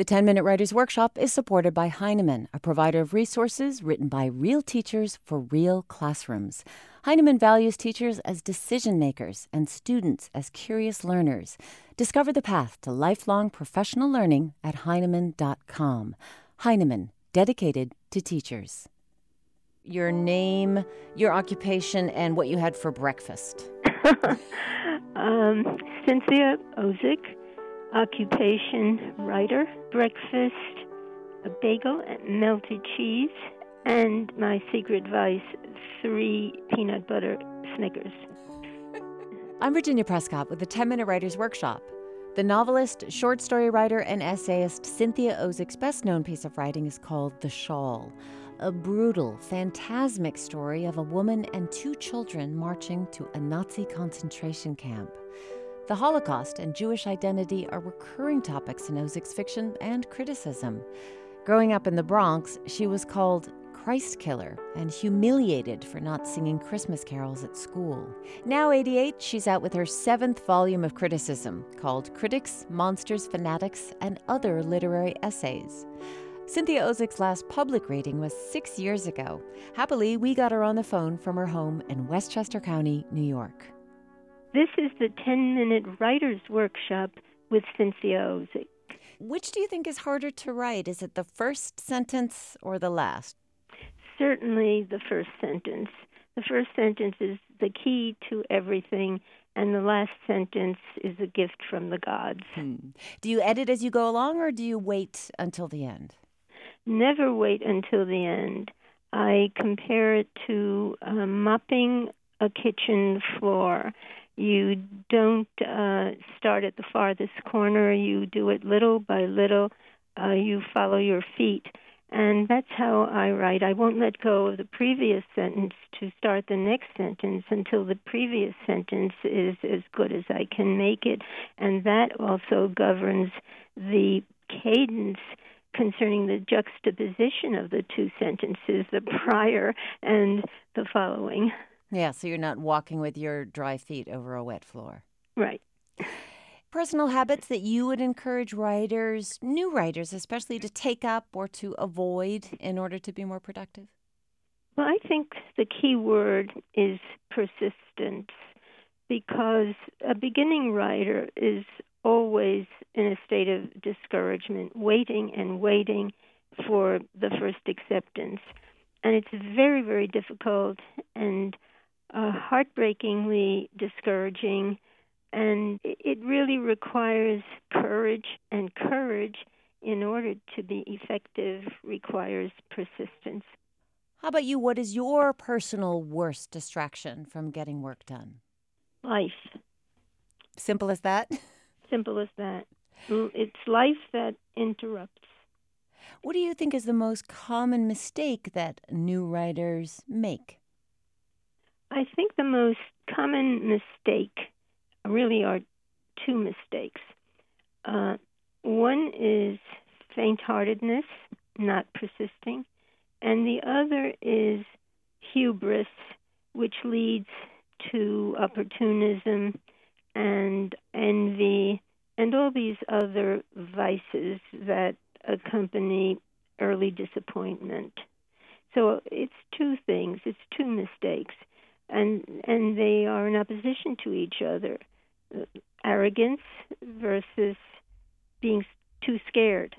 The 10 Minute Writers Workshop is supported by Heinemann, a provider of resources written by real teachers for real classrooms. Heinemann values teachers as decision makers and students as curious learners. Discover the path to lifelong professional learning at Heinemann.com. Heinemann, dedicated to teachers. Your name, your occupation, and what you had for breakfast. um, Cynthia Ozick occupation writer, breakfast, a bagel and melted cheese, and my secret vice, three peanut butter Snickers. I'm Virginia Prescott with the 10 Minute Writers Workshop. The novelist, short story writer, and essayist Cynthia Ozick's best known piece of writing is called The Shawl, a brutal, phantasmic story of a woman and two children marching to a Nazi concentration camp. The Holocaust and Jewish identity are recurring topics in Ozick's fiction and criticism. Growing up in the Bronx, she was called Christ Killer and humiliated for not singing Christmas carols at school. Now 88, she's out with her seventh volume of criticism called Critics, Monsters, Fanatics, and Other Literary Essays. Cynthia Ozick's last public reading was six years ago. Happily, we got her on the phone from her home in Westchester County, New York. This is the 10 minute writer's workshop with Cynthia Ozick. Which do you think is harder to write? Is it the first sentence or the last? Certainly the first sentence. The first sentence is the key to everything, and the last sentence is a gift from the gods. Hmm. Do you edit as you go along, or do you wait until the end? Never wait until the end. I compare it to uh, mopping a kitchen floor. You don't uh, start at the farthest corner. You do it little by little. Uh, you follow your feet. And that's how I write. I won't let go of the previous sentence to start the next sentence until the previous sentence is as good as I can make it. And that also governs the cadence concerning the juxtaposition of the two sentences, the prior and the following. Yeah, so you're not walking with your dry feet over a wet floor. Right. Personal habits that you would encourage writers, new writers especially, to take up or to avoid in order to be more productive? Well, I think the key word is persistence because a beginning writer is always in a state of discouragement, waiting and waiting for the first acceptance. And it's very, very difficult and uh, heartbreakingly discouraging, and it really requires courage, and courage, in order to be effective, requires persistence. How about you? What is your personal worst distraction from getting work done? Life. Simple as that? Simple as that. It's life that interrupts. What do you think is the most common mistake that new writers make? I think the most common mistake really are two mistakes. Uh, one is faint heartedness, not persisting, and the other is hubris, which leads to opportunism and envy and all these other vices that accompany early disappointment. So it's two things, it's two mistakes and and they are in opposition to each other. Arrogance versus being too scared,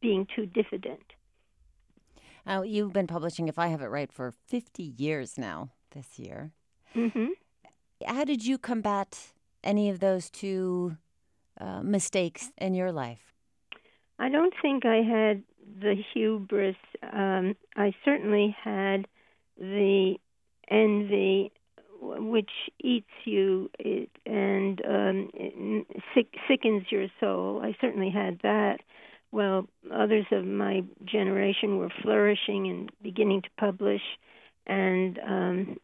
being too diffident. Now, you've been publishing, if I have it right, for 50 years now this year. Mm-hmm. How did you combat any of those two uh, mistakes in your life? I don't think I had the hubris. Um, I certainly had the envy which eats you and um, sick, sickens your soul. I certainly had that. Well, others of my generation were flourishing and beginning to publish and um,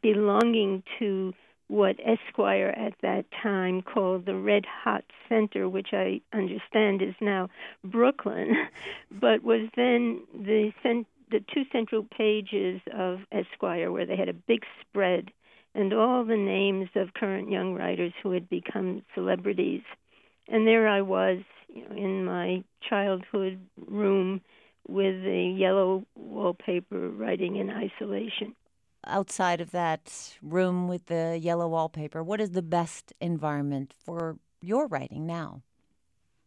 belonging to what Esquire at that time called the Red Hot Center, which I understand is now Brooklyn, but was then the cent- the two central pages of Esquire, where they had a big spread and all the names of current young writers who had become celebrities. And there I was, you know, in my childhood room with the yellow wallpaper, writing in isolation. Outside of that room with the yellow wallpaper, what is the best environment for your writing now?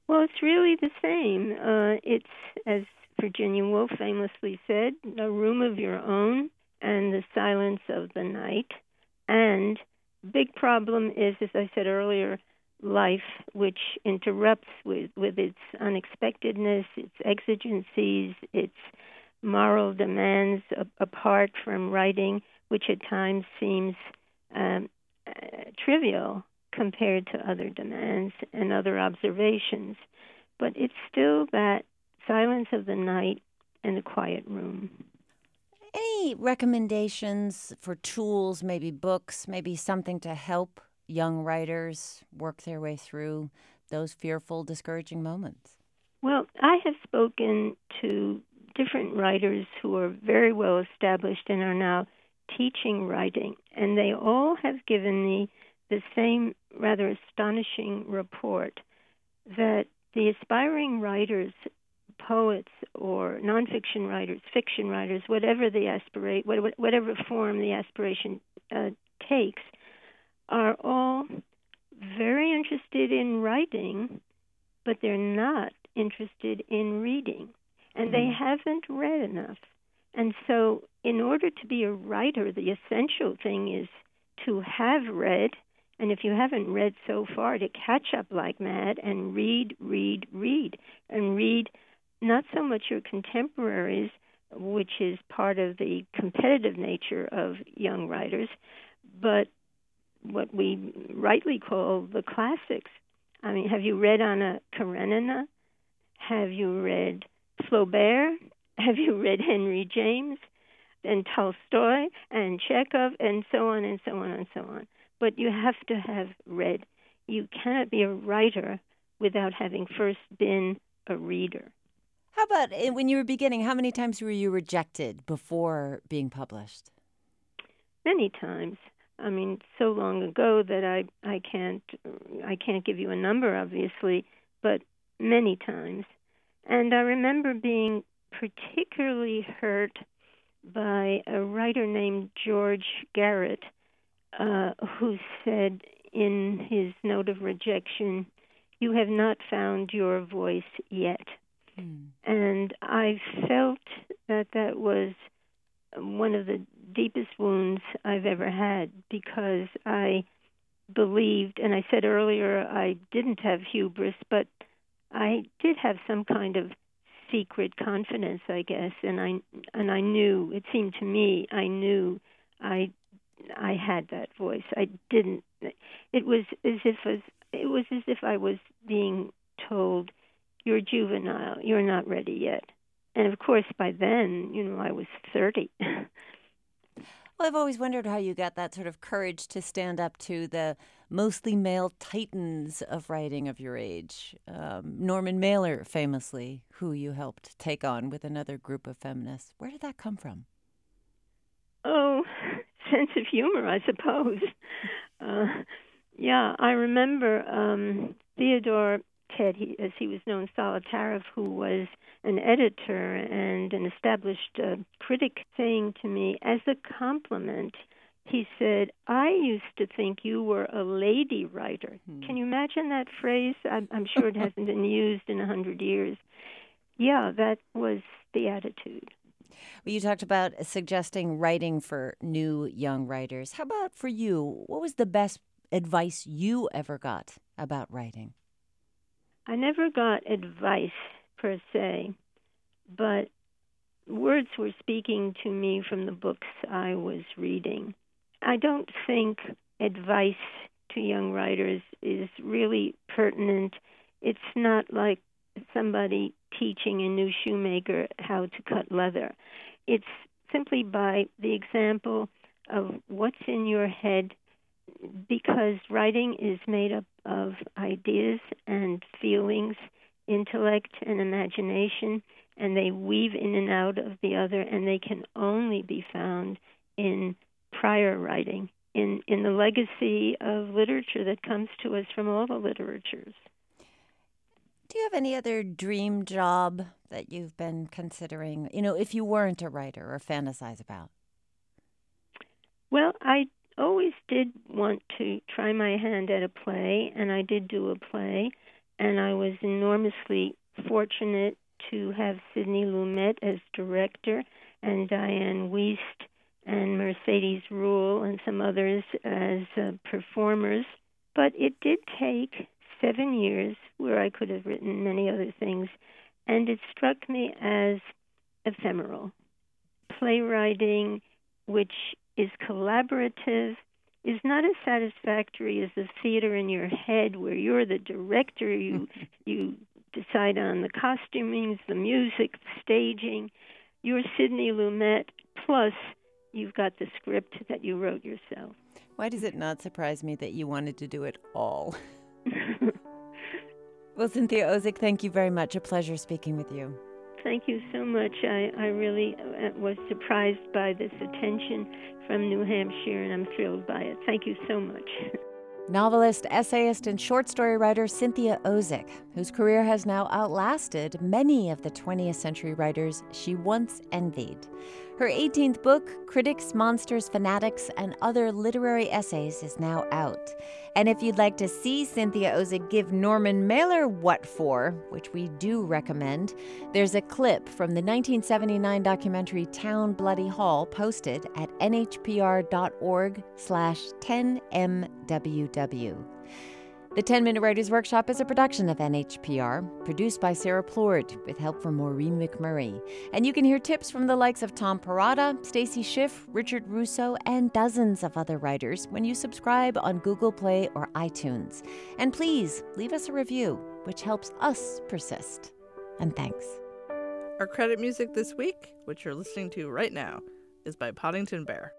Well, it's really the same. Uh, it's, as Virginia Woolf famously said, a room of your own and the silence of the night. And big problem is, as I said earlier, life, which interrupts with, with its unexpectedness, its exigencies, its moral demands a- apart from writing, which at times seems um, uh, trivial compared to other demands and other observations. But it's still that silence of the night and the quiet room. Any recommendations for tools, maybe books, maybe something to help young writers work their way through those fearful, discouraging moments? Well, I have spoken to different writers who are very well established and are now teaching writing, and they all have given me the same rather astonishing report that the aspiring writers, poets or nonfiction writers, fiction writers, whatever the aspirate, whatever form the aspiration uh, takes, are all very interested in writing, but they're not interested in reading, and they mm-hmm. haven't read enough. And so, in order to be a writer, the essential thing is to have read, and if you haven't read so far, to catch up like mad and read, read, read, and read not so much your contemporaries, which is part of the competitive nature of young writers, but what we rightly call the classics. I mean, have you read Anna Karenina? Have you read Flaubert? Have you read Henry James and Tolstoy and Chekhov and so on and so on and so on? But you have to have read. You cannot be a writer without having first been a reader. How about eh, when you were beginning? How many times were you rejected before being published? Many times. I mean, so long ago that I I can't I can't give you a number, obviously, but many times. And I remember being particularly hurt by a writer named George Garrett, uh, who said in his note of rejection, "You have not found your voice yet." Mm. And I felt that that was one of the deepest wounds I've ever had because I believed, and I said earlier I didn't have hubris, but I did have some kind of secret confidence, I guess, and I and I knew. It seemed to me I knew I I had that voice. I didn't. It was as if as it was as if I was being told, "You're juvenile. You're not ready yet." And of course, by then, you know, I was 30. well, I've always wondered how you got that sort of courage to stand up to the mostly male titans of writing of your age. Um, Norman Mailer, famously, who you helped take on with another group of feminists. Where did that come from? Oh, sense of humor, I suppose. Uh, yeah, I remember um, Theodore Ted, he, as he was known, Solotaroff, who was an editor and an established uh, critic, saying to me, as a compliment, he said, I used to think you were a lady writer. Hmm. Can you imagine that phrase? I'm, I'm sure it hasn't been used in a hundred years. Yeah, that was the attitude. Well, you talked about suggesting writing for new young writers. How about for you? What was the best advice you ever got about writing? I never got advice per se, but words were speaking to me from the books I was reading. I don't think advice to young writers is really pertinent. It's not like somebody teaching a new shoemaker how to cut leather. It's simply by the example of what's in your head because writing is made up of ideas and feelings, intellect and imagination, and they weave in and out of the other, and they can only be found in prior writing, in, in the legacy of literature that comes to us from all the literatures. Do you have any other dream job that you've been considering? You know, if you weren't a writer or fantasize about? Well, I always did want to try my hand at a play, and I did do a play, and I was enormously fortunate to have Sidney Lumet as director and Dianne Wiest and Mercedes Ruehl and some others as uh, performers. But it did take seven years where I could have written many other things, and it struck me as ephemeral. Playwriting, which is collaborative, is not as satisfactory as the theater in your head where you're the director, you mm-hmm. you decide on the costumings, the music, the staging. You're Sidney Lumet, plus you've got the script that you wrote yourself. Why does it not surprise me that you wanted to do it all? well, Cynthia Ozick, thank you very much. A pleasure speaking with you. Thank you so much. I, I really uh, was surprised by this attention from New Hampshire, and I'm thrilled by it. Thank you so much. Novelist, essayist, and short story writer Cynthia Ozick, whose career has now outlasted many of the 20th century writers she once envied. Her 18th book, Critics, Monsters, Fanatics, and Other Literary Essays, is now out. And if you'd like to see Cynthia Ozick give Norman Mailer what for, which we do recommend, there's a clip from the 1979 documentary Town Bloody Hall posted at nhpr.org slash 10mww. The 10 Minute Writers Workshop is a production of NHPR, produced by Sarah Plourde with help from Maureen McMurray. And you can hear tips from the likes of Tom Perrotta, Stacy Schiff, Richard Russo, and dozens of other writers when you subscribe on Google Play or iTunes. And please leave us a review, which helps us persist. And thanks. Our credit music this week, which you're listening to right now, is by Poddington Bear.